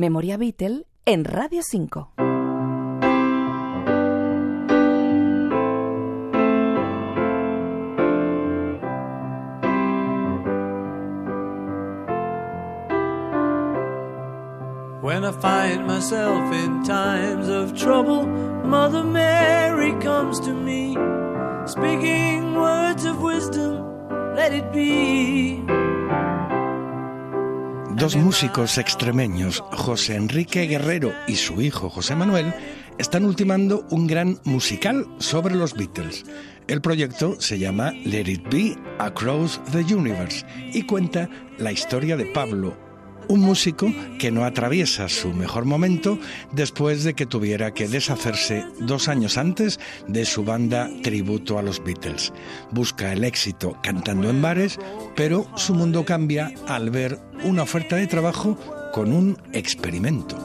Memoria Beatle en Radio 5. When I find myself in times of trouble, Mother Mary comes to me, speaking words of wisdom, let it be. Dos músicos extremeños, José Enrique Guerrero y su hijo José Manuel, están ultimando un gran musical sobre los Beatles. El proyecto se llama Let It Be Across the Universe y cuenta la historia de Pablo, un músico que no atraviesa su mejor momento después de que tuviera que deshacerse dos años antes de su banda tributo a los Beatles. Busca el éxito cantando en bares, pero su mundo cambia al ver una oferta de trabajo con un experimento.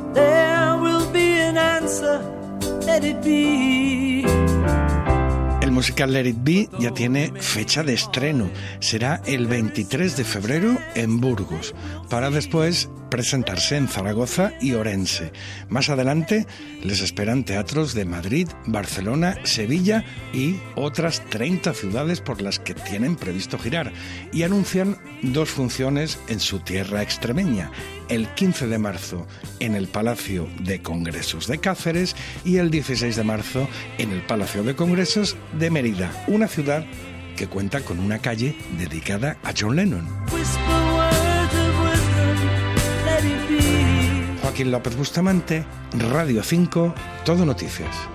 Musical Let It Be ya tiene fecha de estreno. Será el 23 de febrero en Burgos, para después presentarse en Zaragoza y Orense. Más adelante les esperan teatros de Madrid, Barcelona, Sevilla y otras 30 ciudades por las que tienen previsto girar. Y anuncian dos funciones en su tierra extremeña, el 15 de marzo en el Palacio de Congresos de Cáceres y el 16 de marzo en el Palacio de Congresos de Mérida, una ciudad que cuenta con una calle dedicada a John Lennon. Joaquín López Bustamante, Radio 5, Todo Noticias.